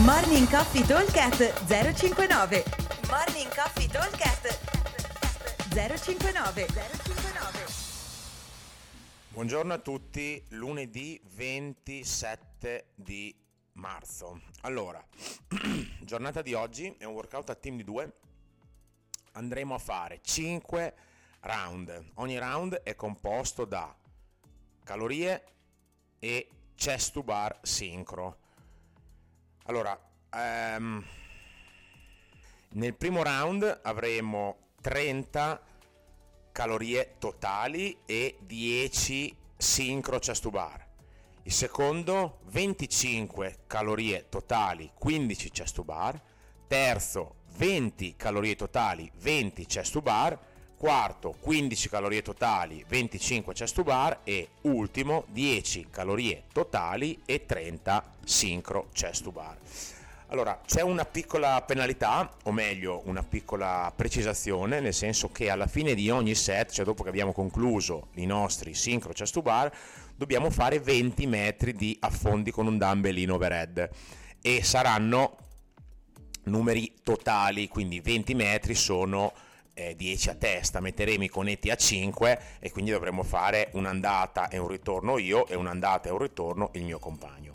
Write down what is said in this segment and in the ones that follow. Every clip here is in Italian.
Morning Coffee Talkcast 059 Morning Coffee Talkcast 059 059 Buongiorno a tutti, lunedì 27 di marzo. Allora, giornata di oggi è un workout a team di due. Andremo a fare 5 round. Ogni round è composto da calorie e chest to bar sincro. Allora, ehm, nel primo round avremo 30 calorie totali e 10 sincro chest to bar. Il secondo 25 calorie totali, 15 chest to bar. Terzo 20 calorie totali, 20 chest to bar quarto 15 calorie totali, 25 chest to bar e ultimo 10 calorie totali e 30 sincro chest to bar. Allora, c'è una piccola penalità, o meglio, una piccola precisazione, nel senso che alla fine di ogni set, cioè dopo che abbiamo concluso i nostri sincro chest to bar, dobbiamo fare 20 metri di affondi con un dumbbell in overhead e saranno numeri totali, quindi 20 metri sono eh, 10 a testa, metteremo i conetti a 5 e quindi dovremo fare un'andata e un ritorno io e un'andata e un ritorno il mio compagno.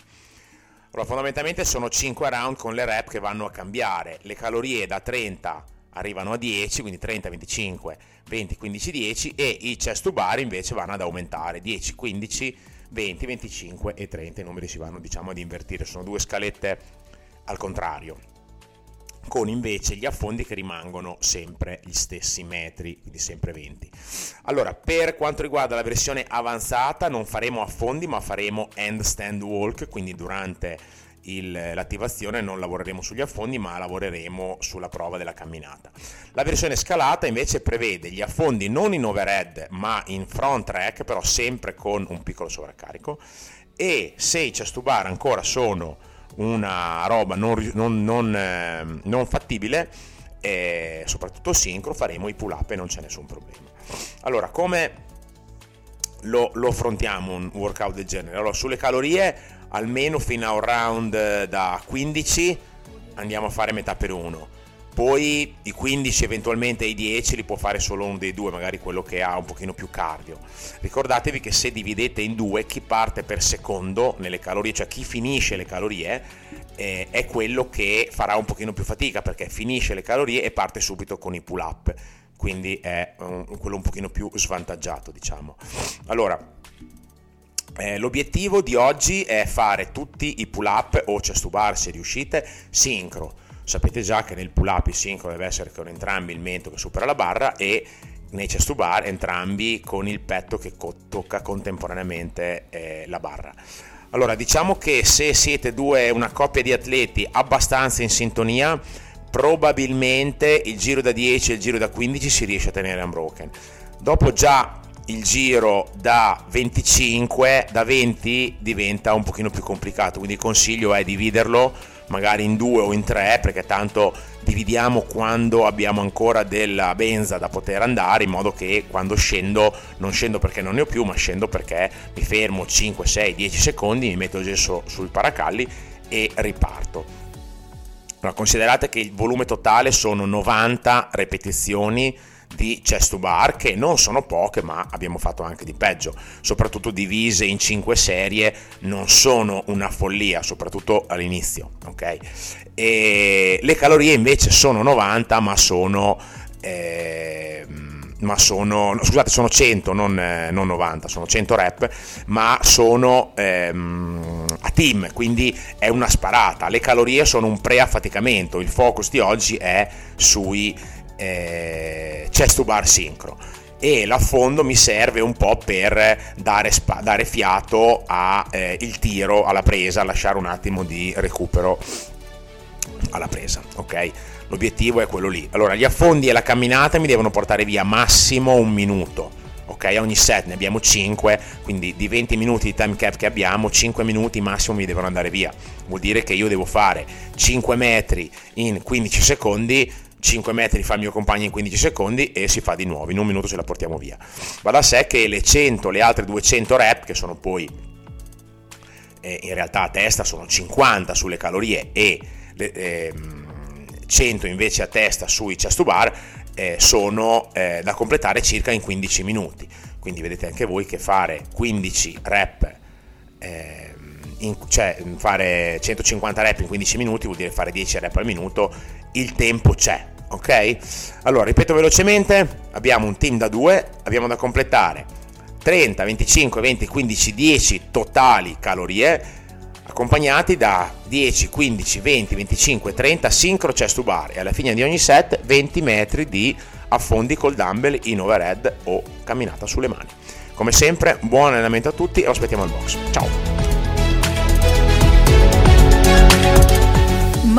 Allora, fondamentalmente sono 5 round con le rep che vanno a cambiare, le calorie da 30 arrivano a 10, quindi 30, 25, 20, 15, 10 e i chest to bar invece vanno ad aumentare. 10, 15, 20, 25 e 30, i numeri si vanno diciamo ad invertire, sono due scalette al contrario con invece gli affondi che rimangono sempre gli stessi metri, quindi sempre 20. Allora, per quanto riguarda la versione avanzata non faremo affondi ma faremo handstand walk, quindi durante il, l'attivazione non lavoreremo sugli affondi ma lavoreremo sulla prova della camminata. La versione scalata invece prevede gli affondi non in overhead ma in front track, però sempre con un piccolo sovraccarico e se i chest to bar ancora sono una roba non, non, non, eh, non fattibile e soprattutto sincro faremo i pull up e non c'è nessun problema. Allora come lo, lo affrontiamo un workout del genere? Allora sulle calorie almeno fino a un round da 15 andiamo a fare metà per uno poi i 15 eventualmente i 10 li può fare solo uno dei due, magari quello che ha un pochino più cardio. Ricordatevi che se dividete in due, chi parte per secondo nelle calorie, cioè chi finisce le calorie, eh, è quello che farà un pochino più fatica perché finisce le calorie e parte subito con i pull up, quindi è um, quello un pochino più svantaggiato, diciamo. Allora, eh, l'obiettivo di oggi è fare tutti i pull up o chest to bar se riuscite sincro sapete già che nel pull up il sincro deve essere con entrambi il mento che supera la barra e nei chest to bar entrambi con il petto che co- tocca contemporaneamente eh, la barra. Allora, diciamo che se siete due, una coppia di atleti abbastanza in sintonia, probabilmente il giro da 10 e il giro da 15 si riesce a tenere unbroken. Dopo già il giro da 25, da 20 diventa un pochino più complicato, quindi il consiglio è dividerlo magari in due o in tre, perché tanto dividiamo quando abbiamo ancora della benza da poter andare, in modo che quando scendo, non scendo perché non ne ho più, ma scendo perché mi fermo 5, 6, 10 secondi, mi metto il gesso sul paracalli e riparto. Allora, considerate che il volume totale sono 90 ripetizioni di chest to bar che non sono poche ma abbiamo fatto anche di peggio. Soprattutto divise in 5 serie non sono una follia soprattutto all'inizio ok? E le calorie invece sono 90 ma sono eh, ma sono, no, scusate, sono 100, non, eh, non, 90, sono 100 rep, ma sono ehm, a team, quindi è una sparata. Le calorie sono un pre-affaticamento, il focus di oggi è sui eh, chest to bar sincro e l'affondo mi serve un po' per dare, spa- dare fiato al eh, tiro, alla presa, lasciare un attimo di recupero alla presa, ok? L'obiettivo è quello lì. Allora, gli affondi e la camminata mi devono portare via massimo un minuto, ok? Ogni set ne abbiamo 5, quindi di 20 minuti di time cap che abbiamo, 5 minuti massimo mi devono andare via. Vuol dire che io devo fare 5 metri in 15 secondi 5 metri fa il mio compagno in 15 secondi e si fa di nuovo, in un minuto ce la portiamo via. Va da sé che le 100, le altre 200 rep, che sono poi eh, in realtà a testa sono 50 sulle calorie e le, eh, 100 invece a testa sui chest to bar, eh, sono eh, da completare circa in 15 minuti. Quindi vedete anche voi che fare 15 rep, eh, in, cioè fare 150 rep in 15 minuti vuol dire fare 10 rep al minuto, il tempo c'è. Ok? Allora, ripeto velocemente, abbiamo un team da due, abbiamo da completare 30, 25, 20, 15, 10 totali calorie accompagnati da 10, 15, 20, 25, 30 sincro chest bar e alla fine di ogni set 20 metri di affondi col dumbbell in overhead o camminata sulle mani. Come sempre, buon allenamento a tutti e lo aspettiamo al box. Ciao!